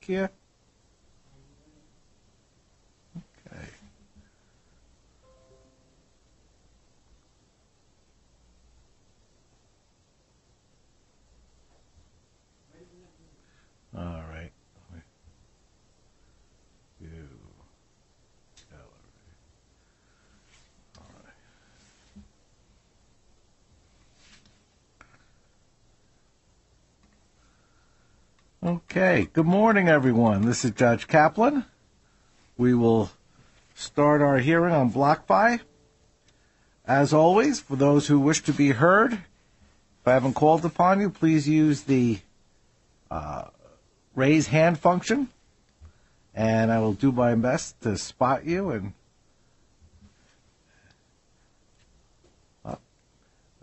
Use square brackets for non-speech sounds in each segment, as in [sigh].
que é Okay, good morning, everyone. This is Judge Kaplan. We will start our hearing on BlockFi. As always, for those who wish to be heard, if I haven't called upon you, please use the uh, raise hand function, and I will do my best to spot you. And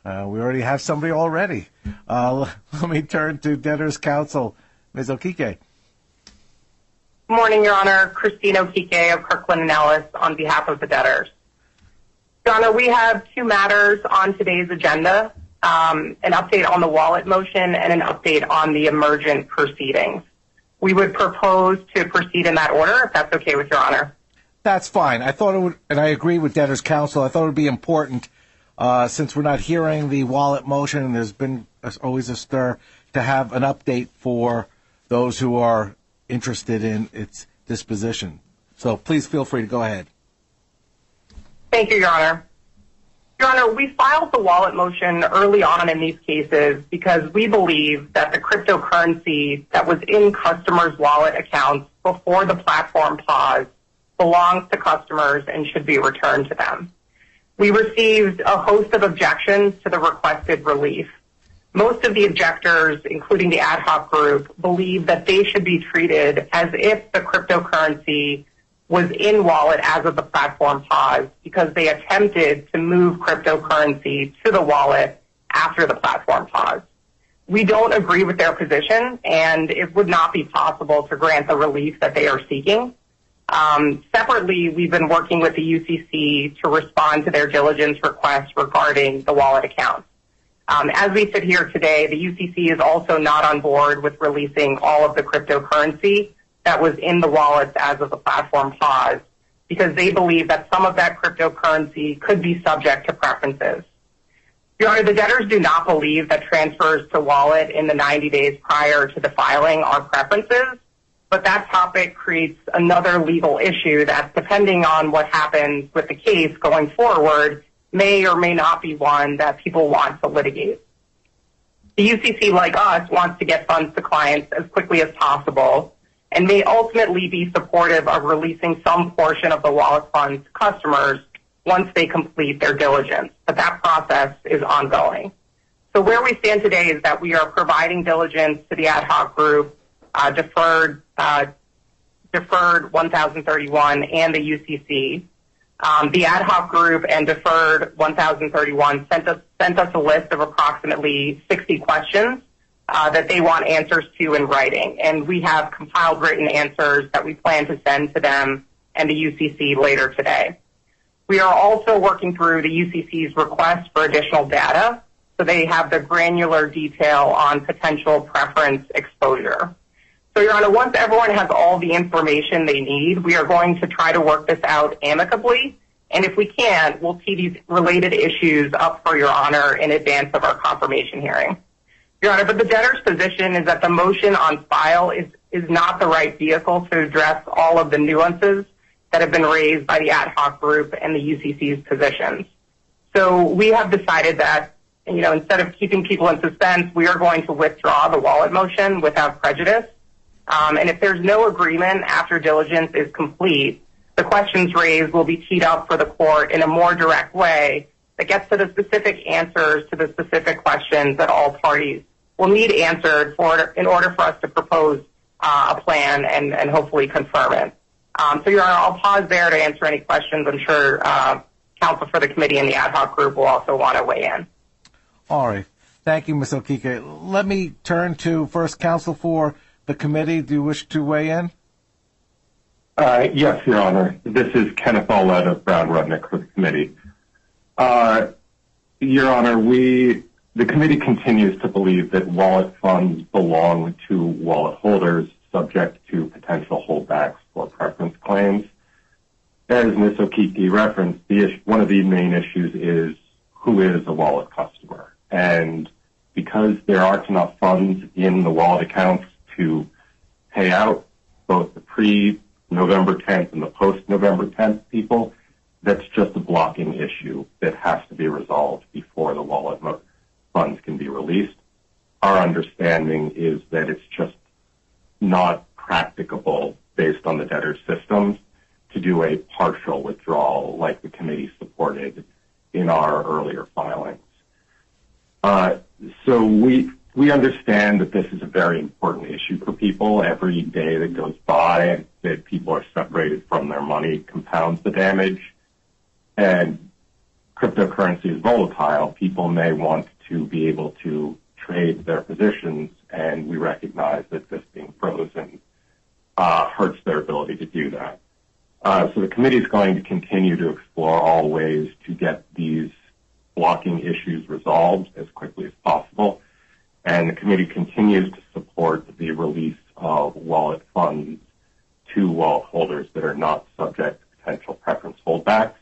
uh, we already have somebody already. Uh, [laughs] let me turn to debtors' counsel. Ms. Okike. Good morning, Your Honor. Christine Okike of Kirkland & Ellis on behalf of the debtors. Your Honor, we have two matters on today's agenda, um, an update on the wallet motion and an update on the emergent proceedings. We would propose to proceed in that order, if that's okay with Your Honor. That's fine. I thought it would, and I agree with debtors' counsel. I thought it would be important, uh, since we're not hearing the wallet motion, and there's been always a stir, to have an update for those who are interested in its disposition. So please feel free to go ahead. Thank you, Your Honor. Your Honor, we filed the wallet motion early on in these cases because we believe that the cryptocurrency that was in customers' wallet accounts before the platform pause belongs to customers and should be returned to them. We received a host of objections to the requested relief. Most of the objectors, including the ad hoc group, believe that they should be treated as if the cryptocurrency was in wallet as of the platform pause because they attempted to move cryptocurrency to the wallet after the platform pause. We don't agree with their position, and it would not be possible to grant the relief that they are seeking. Um, separately, we've been working with the UCC to respond to their diligence requests regarding the wallet accounts. Um, as we sit here today, the UCC is also not on board with releasing all of the cryptocurrency that was in the wallets as of the platform pause because they believe that some of that cryptocurrency could be subject to preferences. Your Honor, the debtors do not believe that transfers to wallet in the 90 days prior to the filing are preferences, but that topic creates another legal issue that, depending on what happens with the case going forward, may or may not be one that people want to litigate. The UCC, like us, wants to get funds to clients as quickly as possible and may ultimately be supportive of releasing some portion of the wallet funds to customers once they complete their diligence, but that process is ongoing. So where we stand today is that we are providing diligence to the ad hoc group, uh, deferred, uh, deferred 1031 and the UCC. Um, the ad hoc group and deferred 1031 sent us, sent us a list of approximately 60 questions uh, that they want answers to in writing. And we have compiled written answers that we plan to send to them and the UCC later today. We are also working through the UCC's request for additional data so they have the granular detail on potential preference exposure. So, Your Honor, once everyone has all the information they need, we are going to try to work this out amicably. And if we can, we'll tee these related issues up for Your Honor in advance of our confirmation hearing. Your Honor, but the debtor's position is that the motion on file is, is not the right vehicle to address all of the nuances that have been raised by the ad hoc group and the UCC's positions. So we have decided that, you know, instead of keeping people in suspense, we are going to withdraw the wallet motion without prejudice. Um, and if there's no agreement after diligence is complete, the questions raised will be teed up for the court in a more direct way that gets to the specific answers to the specific questions that all parties will need answered in order for us to propose uh, a plan and, hopefully confirm it. Um, so, Your Honor, I'll pause there to answer any questions. I'm sure uh, counsel for the committee and the ad hoc group will also want to weigh in. All right. Thank you, Ms. Okike. Let me turn to first counsel for the committee. Do you wish to weigh in? Uh, yes, Your Honor. This is Kenneth Aulet of Brown Rudnick for the committee. Uh, Your Honor, we, the committee continues to believe that wallet funds belong to wallet holders subject to potential holdbacks for preference claims. As Ms. Okike referenced, one of the main issues is who is a wallet customer. And because there aren't enough funds in the wallet accounts to pay out both the pre-November 10th and the post-November 10th people, that's just a blocking issue that has to be resolved before the wallet funds can be released. Our understanding is that it's just not practicable based on the debtor's systems to do a partial withdrawal like the committee supported in our earlier filings. Uh, so we understand that this is a very important issue for people. Every day that goes by that people are separated from their money compounds the damage. And cryptocurrency is volatile. People may want to be able to trade their positions, and we recognize that this being frozen uh, hurts their ability to do that. Uh, so the committee is going to continue to explore all ways to get these blocking issues resolved as quickly as possible. And the committee continues to support the release of wallet funds to wallet holders that are not subject to potential preference holdbacks.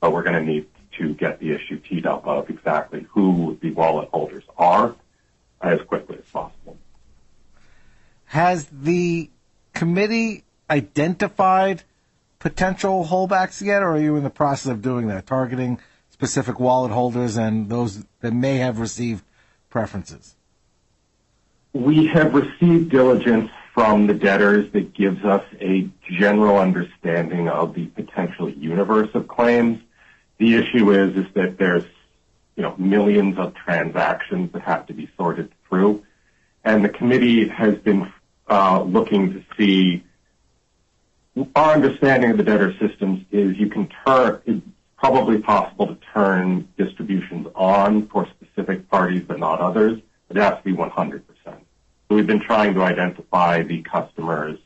But we're going to need to get the issue teed up of exactly who the wallet holders are as quickly as possible. Has the committee identified potential holdbacks yet, or are you in the process of doing that, targeting specific wallet holders and those that may have received preferences? We have received diligence from the debtors that gives us a general understanding of the potential universe of claims. The issue is that there's millions of transactions that have to be sorted through. And the committee has been uh, looking to see our understanding of the debtor systems is you can turn, it's probably possible to turn distributions on for specific parties but not others. It has to be 100%. So we've been trying to identify the customers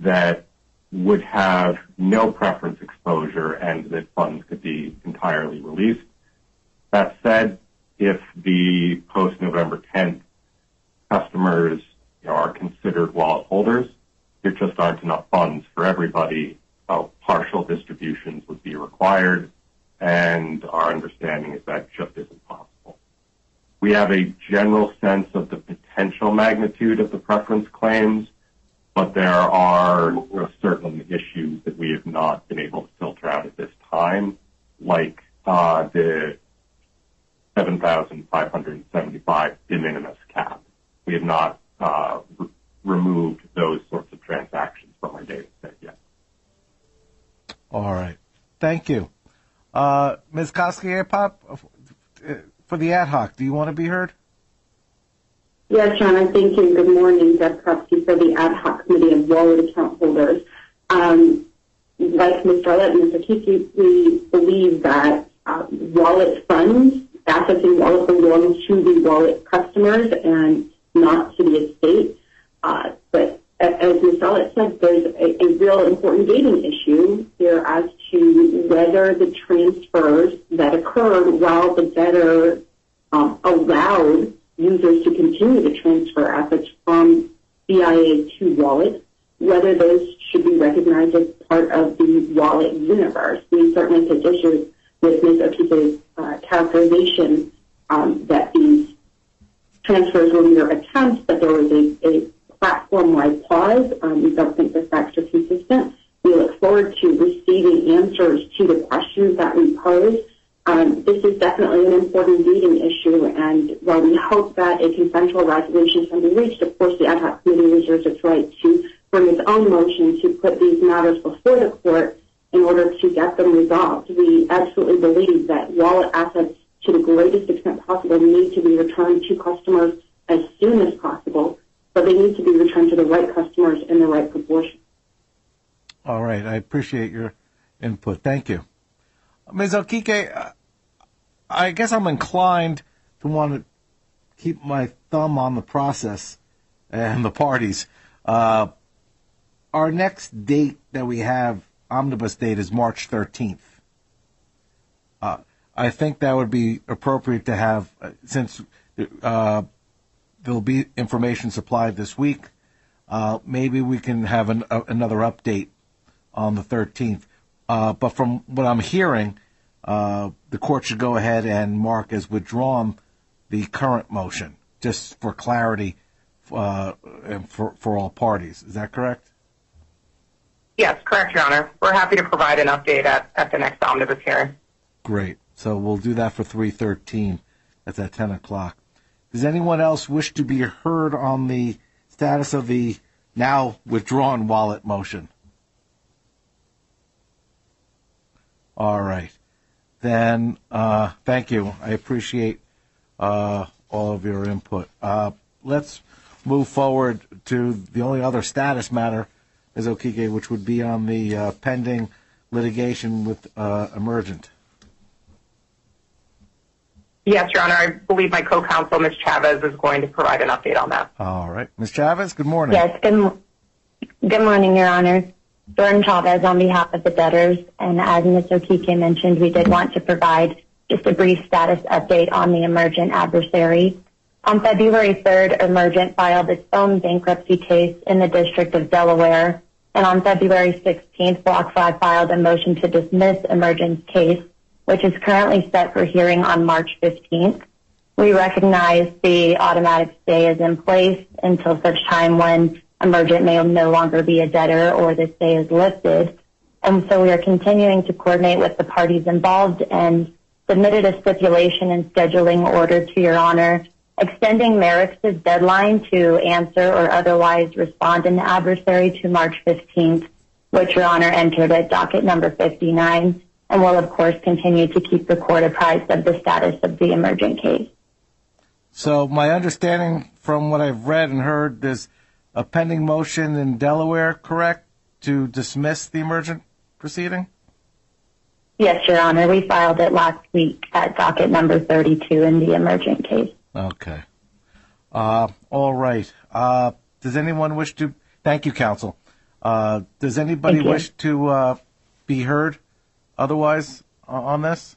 that would have no preference exposure and that funds could be entirely released. That said, if the post-November 10th customers are considered wallet holders, there just aren't enough funds for everybody. Uh, partial distributions would be required, and our understanding is that just isn't possible. We have a general sense of the potential magnitude of the preference claims, but there are certain issues that we have not been able to filter out at this time, like uh, the 7,575 de minimis cap. We have not uh, removed those sorts of transactions from our data set yet. All right. Thank you. Uh, Ms. Kovsky-Apap, for the ad hoc, do you want to be heard? Yes, John. I Thank you. Good morning. Deb Kovsky for the ad hoc committee of wallet account holders. Um, like Ms. Starlett and Ms. Okike, we believe that uh, wallet funds, assets in wallet belong to the wallet customers and not to the estate. Uh, but as Ms. Starlett said, there's a real important gating issue here as to whether the transfers that occurred while the debtor um, allowed users to continue to transfer assets from BIA to wallet, whether those should be recognized as part of the wallet universe. We certainly take issue with Ms. Okike's uh, characterization um, that these transfers were mere attempts, but there was a platform-wide pause. Um, we don't think the facts are consistent. We look forward to receiving answers to the questions that we pose. Um, this is definitely an important leading issue, and while we hope that a consensual resolution can be reached, of course the ad hoc committee reserves its right to bring its own motion to put these matters before the court in order to get them resolved. We absolutely believe that wallet assets, to the greatest extent possible, need to be returned to customers as soon as possible, but they need to be returned to the right customers in the right proportion. All right. I appreciate your input. Thank you. Ms. Okike, I guess I'm inclined to want to keep my thumb on the process and the parties. Uh, our next date that we have, omnibus date, is March 13th. Uh, I think that would be appropriate to have, uh, since there will be information supplied this week, uh, maybe we can have an, uh, another update on the 13th. Uh, but from what I'm hearing, uh, the court should go ahead and mark as withdrawn the current motion, just for clarity uh, and for, for all parties. Is that correct? Yes, correct, Your Honor. We're happy to provide an update at, at the next omnibus hearing. Great. So we'll do that for 313. That's at 10 o'clock. Does anyone else wish to be heard on the status of the now withdrawn wallet motion? All right. Then, uh, thank you. I appreciate uh, all of your input. Uh, let's move forward to the only other status matter, Ms. Okike, which would be on the uh, pending litigation with uh, Emergent. Yes, Your Honor. I believe my co-counsel, Ms. Chavez, is going to provide an update on that. All right. Ms. Chavez, good morning. Yes, good, good morning, Your Honor. Jordan Chavez on behalf of the debtors. And as Ms. Okike mentioned, we did want to provide just a brief status update on the emergent adversary. On February 3rd, Emergent filed its own bankruptcy case in the District of Delaware. And on February 16th, BlockFi filed a motion to dismiss Emergent's case, which is currently set for hearing on March 15th. We recognize the automatic stay is in place until such time when Emergent may no longer be a debtor or the stay is lifted. And so we are continuing to coordinate with the parties involved and submitted a stipulation and scheduling order to Your Honor, extending Merrick's deadline to answer or otherwise respond the adversary to March 15th, which Your Honor entered at docket number 59, and will of course continue to keep the court apprised of the status of the emergent case. So my understanding from what I've read and heard, there's a pending motion in Delaware, correct, to dismiss the emergent proceeding? Yes, Your Honor. We filed it last week at docket number 32 in the emergent case. Okay. Uh, all right. Uh, does anyone wish to? Thank you, counsel. Uh, does anybody wish to uh, be heard otherwise on this?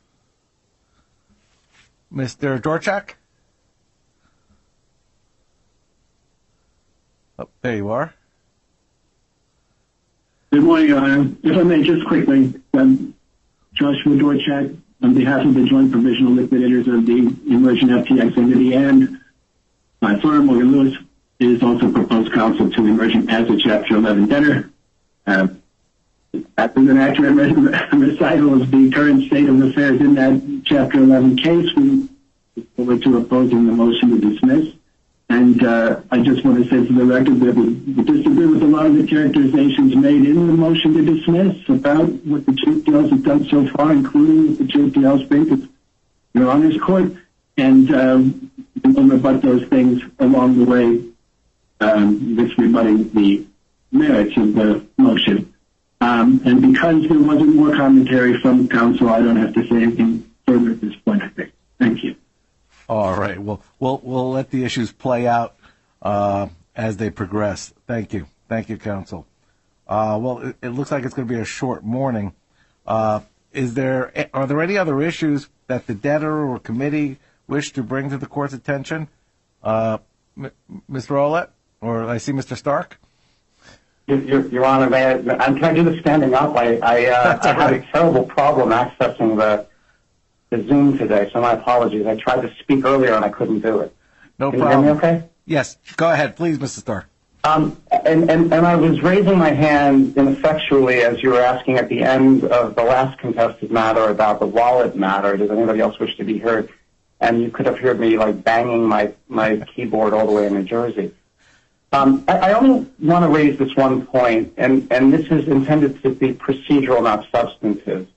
Mr. Dorchak? Oh, there you are. Good morning, Your Honor. If I may, just quickly, um, Joshua Dorchak, on behalf of the Joint Provisional Liquidators of the Emergent FTX Entity and my firm, Morgan Lewis, is also proposed counsel to Emergent as a Chapter 11 debtor. Is an accurate recital of the current state of affairs in that Chapter 11 case. We look forward to opposing the motion to dismiss. And uh, I just want to say for the record that we, disagree with a lot of the characterizations made in the motion to dismiss about what the JPLs have done so far, including the JPLs think of Your Honor's Court. And um, we'll rebut those things along the way um, with rebutting the merits of the motion. Um, and because there wasn't more commentary from counsel, I don't have to say anything further at this point, I think. Thank you. All right. Well, we'll let the issues play out uh, as they progress. Thank you. Thank you, counsel. Uh, well, it, looks like it's going to be a short morning. Uh, are there any other issues that the debtor or committee wish to bring to the court's attention, Mr. Aulet, or I see Mr. Stark? Your, Honor, I'm trying to do this standing up. I, I, uh, [laughs] I had a terrible problem accessing the, the Zoom today, so my apologies. I tried to speak earlier and I couldn't do it. No Can you problem. hear me okay? Yes. Go ahead, please, Mr. Stark. Um, and, and, and I was raising my hand ineffectually as you were asking at the end of the last contested matter about the wallet matter. Does anybody else wish to be heard? And you could have heard me like banging my, my keyboard all the way in New Jersey. Um, I, I only want to raise this one point, and, this is intended to be procedural, not substantive.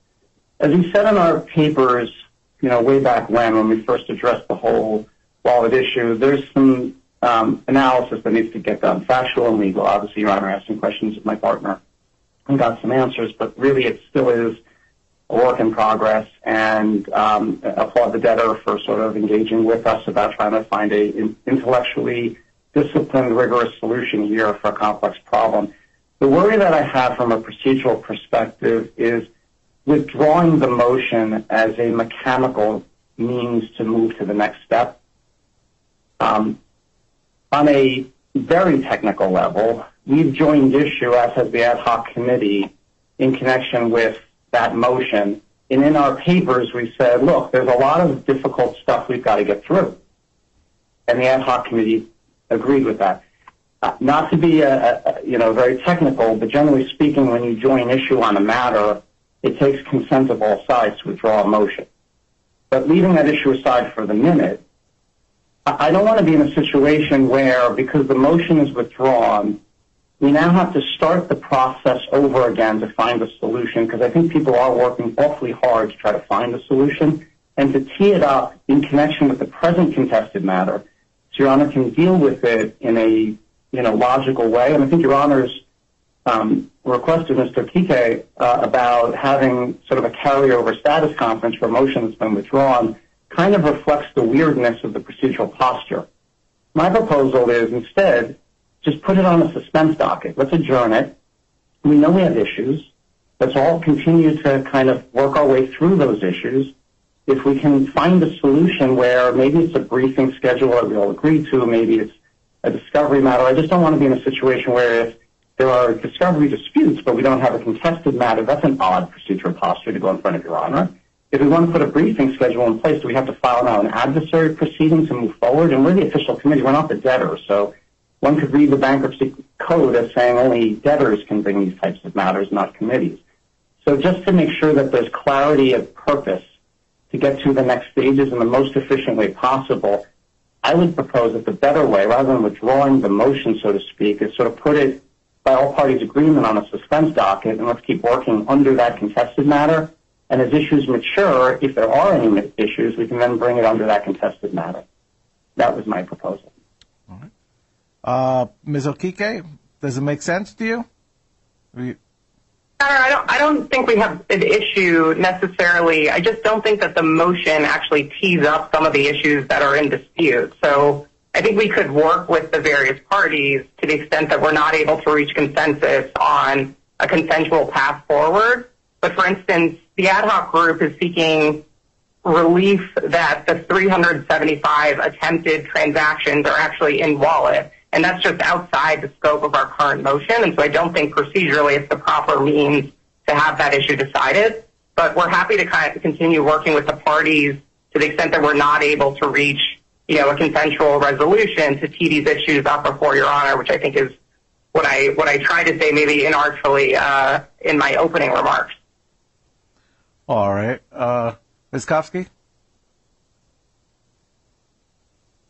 As we said in our papers, you know, way back when, when we first addressed the whole wallet issue, there's some um, analysis that needs to get done, factual and legal. Obviously, Your Honor asked some questions of my partner and got some answers, but really it still is a work in progress and um, applaud the debtor for sort of engaging with us about trying to find a in- intellectually disciplined, rigorous solution here for a complex problem. The worry that I have from a procedural perspective is withdrawing the motion as a mechanical means to move to the next step. Um, on a very technical level, we've joined issue, as has the ad hoc committee, in connection with that motion. And in our papers, we said, look, there's a lot of difficult stuff we've got to get through. And the ad hoc committee agreed with that. Uh, not to be you know very technical, but generally speaking, when you join issue on a matter, it takes consent of all sides to withdraw a motion. But leaving that issue aside for the minute, I don't want to be in a situation where, because the motion is withdrawn, we now have to start the process over again to find a solution, because I think people are working awfully hard to try to find a solution, and to tee it up in connection with the present contested matter, Your Honor can deal with it in a logical way. And I think Your Honor's um, request of Mr. Kike uh, about having sort of a carryover status conference for a motion that's been withdrawn kind of reflects the weirdness of the procedural posture. My proposal is instead just put it on a suspense docket. Let's adjourn it. We know we have issues. Let's all continue to kind of work our way through those issues. If we can find a solution where maybe it's a briefing schedule that we all agree to, maybe it's a discovery matter. I just don't want to be in a situation where if there are discovery disputes, but we don't have a contested matter, that's an odd procedural posture to go in front of Your Honor. If we want to put a briefing schedule in place, do we have to file now an adversary proceeding to move forward? And we're the official committee. We're not the debtor. So one could read the bankruptcy code as saying only debtors can bring these types of matters, not committees. So just to make sure that there's clarity of purpose to get to the next stages in the most efficient way possible, I would propose that the better way, rather than withdrawing the motion, so to speak, is sort of put it by all parties' agreement on a suspense docket, and let's keep working under that contested matter. And as issues mature, if there are any issues, we can then bring it under that contested matter. That was my proposal. All right. Uh, Ms. Okike, does it make sense to you? I don't, I don't think we have an issue necessarily. I just don't think that the motion actually tees up some of the issues that are in dispute. So I think we could work with the various parties to the extent that we're not able to reach consensus on a consensual path forward. But for instance, the ad hoc group is seeking relief that the 375 attempted transactions are actually in wallet and that's just outside the scope of our current motion. And so I don't think procedurally it's the proper means to have that issue decided. But we're happy to continue working with the parties to the extent that we're not able to reach, you know, a consensual resolution to tee these issues up before Your Honor, which I think is what I what I tried to say maybe inartfully uh, in my opening remarks. All right, uh, Ms. Kovsky.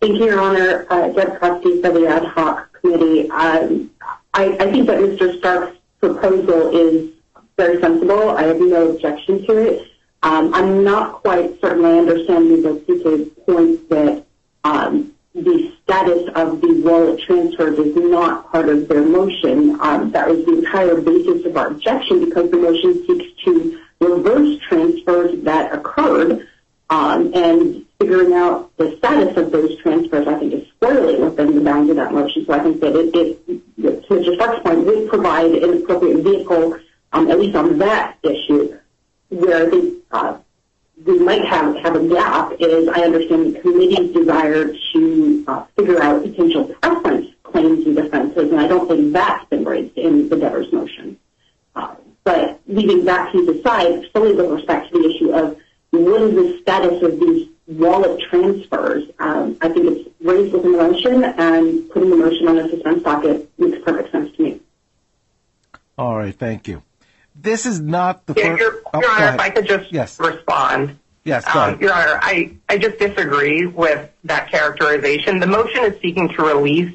Thank you, Your Honor. Uh, Deb Kovsky for the ad hoc committee. Um, I, think that Mr. Stark's proposal is very sensible. I have no objection to it. Um, I'm not quite certain I understand Ms. Okike's point that um, the status of the wallet transfers is not part of their motion. That was the entire basis of our objection because the motion seeks to reverse transfers that occurred and figuring out the status of those transfers, I think, is squarely within the bounds of that motion. So I think that it, to Mr. Stark's point, would provide an appropriate vehicle, um, at least on that issue, where the, uh, we might have, a gap is I understand the committee's desire to uh, figure out potential preference claims and defenses, and I don't think that's been raised in the debtor's motion. Uh, but leaving that piece aside, solely with respect to the issue of what is the status of these wallet transfers. Um, I think it's raised within the motion, and putting the motion on a suspense docket makes perfect sense to me. All right, thank you. This is not the yeah, first. Your, oh, Your Honor, if I could just yes. respond. Yes, go um, Your Honor, I, I just disagree with that characterization. The motion is seeking to release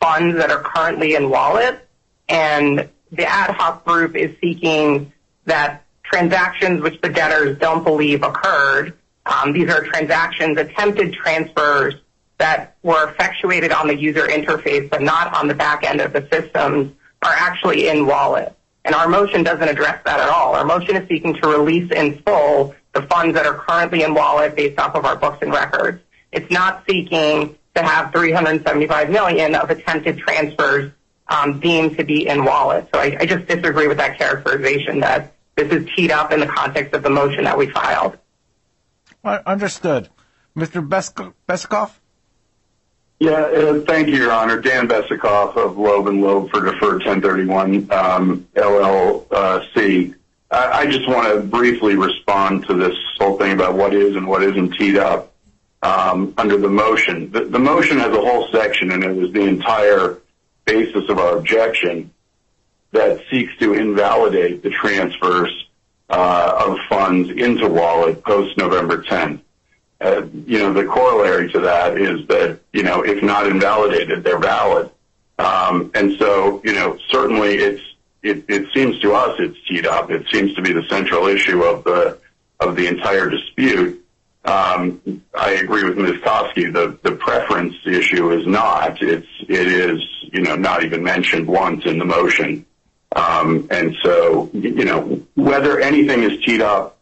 funds that are currently in wallet, and the ad hoc group is seeking that transactions which the debtors don't believe occurred these are transactions, attempted transfers that were effectuated on the user interface but not on the back end of the systems are actually in wallet. And our motion doesn't address that at all. Our motion is seeking to release in full the funds that are currently in wallet based off of our books and records. It's not seeking to have 375 million of attempted transfers um, deemed to be in wallet. So I just disagree with that characterization that this is teed up in the context of the motion that we filed. Understood. Mr. Beskov? Yeah, uh, thank you, Your Honor. Dan Besikof of Loeb Loeb for Deferred 1031 um, LLC. I, just want to briefly respond to this whole thing about what is and what isn't teed up um, under the motion. The, motion has a whole section, and it was the entire basis of our objection that seeks to invalidate the transfers of funds into Wallet post November 10th. Uh, you know, the corollary to that is that, you know, if not invalidated, they're valid. Um, and so, you know, certainly it's, it, it seems to us it's teed up. It seems to be the central issue of the, of the entire dispute. Um, I agree with Ms. Kovsky. The, the preference issue is not. It's, it is, you know, not even mentioned once in the motion. Um, and so, you know, whether anything is teed up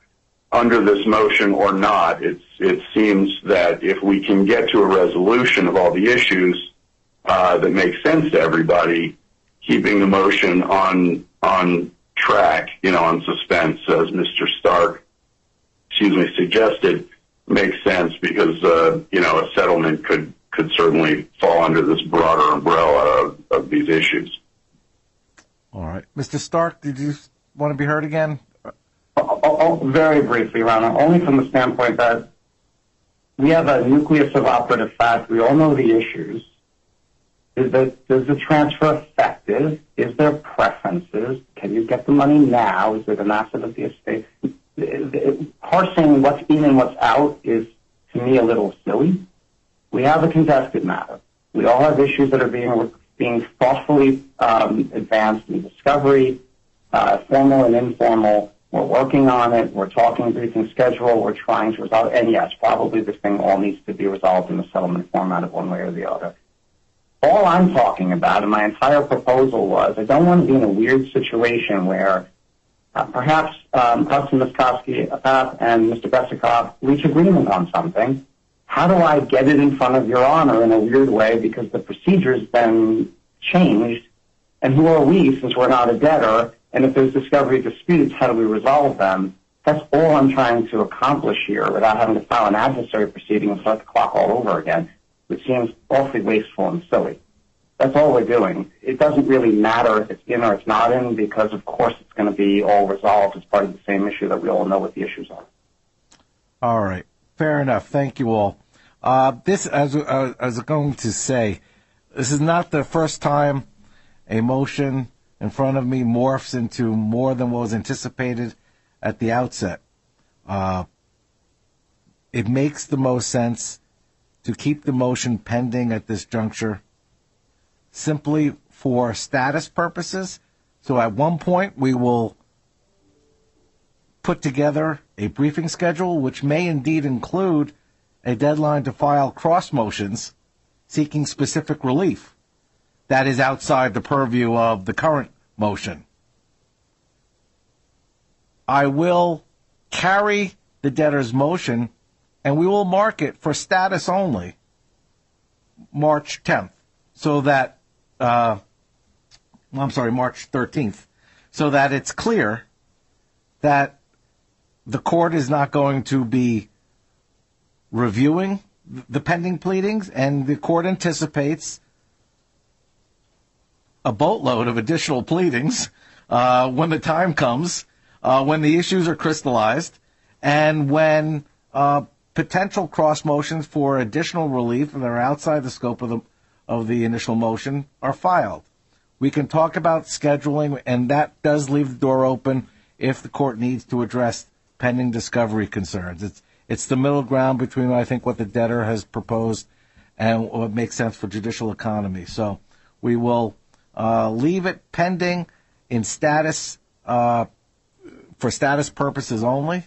under this motion or not, it's, it seems that if we can get to a resolution of all the issues uh, that make sense to everybody, keeping the motion on on track, you know, on suspense, as Mr. Stark, excuse me, suggested, makes sense because uh, you know a settlement could could certainly fall under this broader umbrella of, of these issues. All right, Mr. Stark, did you want to be heard again? Oh, oh, oh very briefly, Rana, only from the standpoint that we have a nucleus of operative fact. We all know the issues. Is the transfer effective? Is there preferences? Can you get the money now? Is it an asset of the estate? Parsing what's in and what's out is, to me, a little silly. We have a contested matter. We all have issues that are being being thoughtfully um, advanced in discovery, uh, formal and informal. We're working on it. We're talking briefing schedule. We're trying to resolve. And yes, probably this thing all needs to be resolved in the settlement format of one way or the other. All I'm talking about, and my entire proposal was, I don't want to be in a weird situation where uh, perhaps um, us and uh, and Mr. Besikof reach agreement on something. How do I get it in front of Your Honor in a weird way because the procedure's been changed? And who are we since we're not a debtor? And if there's discovery disputes, how do we resolve them? That's all I'm trying to accomplish here without having to file an adversary proceeding and start the clock all over again, which seems awfully wasteful and silly. That's all we're doing. It doesn't really matter if it's in or it's not in because, of course, it's going to be all resolved as part of the same issue that we all know what the issues are. All right. Fair enough. Thank you all. Uh, this, as, uh, as I was going to say, this is not the first time a motion in front of me morphs into more than what was anticipated at the outset. Uh, it makes the most sense to keep the motion pending at this juncture simply for status purposes. So at one point, we will put together a briefing schedule, which may indeed include a deadline to file cross motions seeking specific relief that is outside the purview of the current motion. I will carry the debtor's motion and we will mark it for status only March 10th so that, uh, I'm sorry, March 13th, so that it's clear that the court is not going to be reviewing the pending pleadings and the court anticipates a boatload of additional pleadings uh, when the time comes, uh, when the issues are crystallized, and when uh, potential cross motions for additional relief that are outside the scope of the of the initial motion are filed. We can talk about scheduling, and that does leave the door open if the court needs to address pending discovery concerns. It's it's the middle ground between I think what the debtor has proposed and what makes sense for judicial economy. So we will uh, leave it pending in status uh, for status purposes only.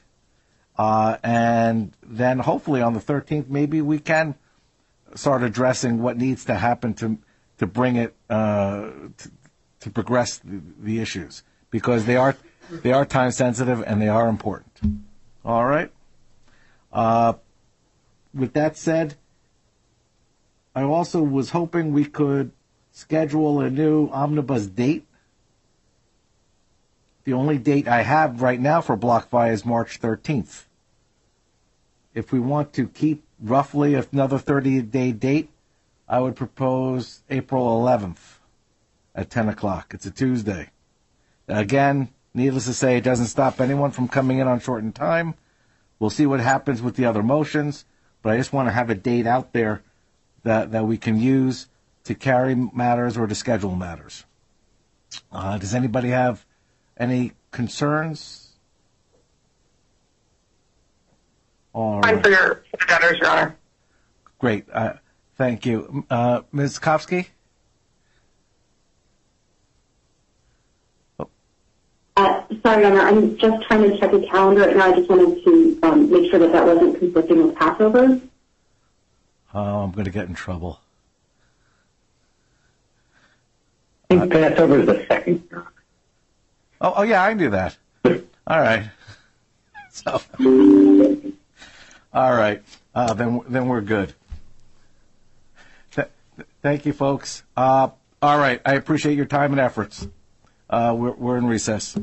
Uh, and then hopefully on the 13th, maybe we can start addressing what needs to happen to to bring it uh, to, to, progress the, the, issues because they are they are time sensitive and they are important. All right. Uh, with that said, I also was hoping we could schedule a new omnibus date. The only date I have right now for BlockFi is March 13th. If we want to keep roughly another 30 day date, I would propose April 11th at 10 o'clock. It's a Tuesday. Again, needless to say, it doesn't stop anyone from coming in on shortened time. We'll see what happens with the other motions, but I just want to have a date out there that, that we can use to carry matters or to schedule matters. Uh, does anybody have any concerns? All right. for your for the debtors, Your Honor. Great. Uh, thank you. Uh, Ms. Kovsky? Uh, sorry, Honor, I'm just trying to check the calendar right now. I just wanted to um, make sure that that wasn't conflicting with Passover. Oh, I'm going to get in trouble. I think Passover is the second. Oh, oh yeah, I can do that. All right. [laughs] So, all right. Uh, then, then we're good. Th- thank you, folks. Uh, all right. I appreciate your time and efforts. Uh, we're, we're in recess.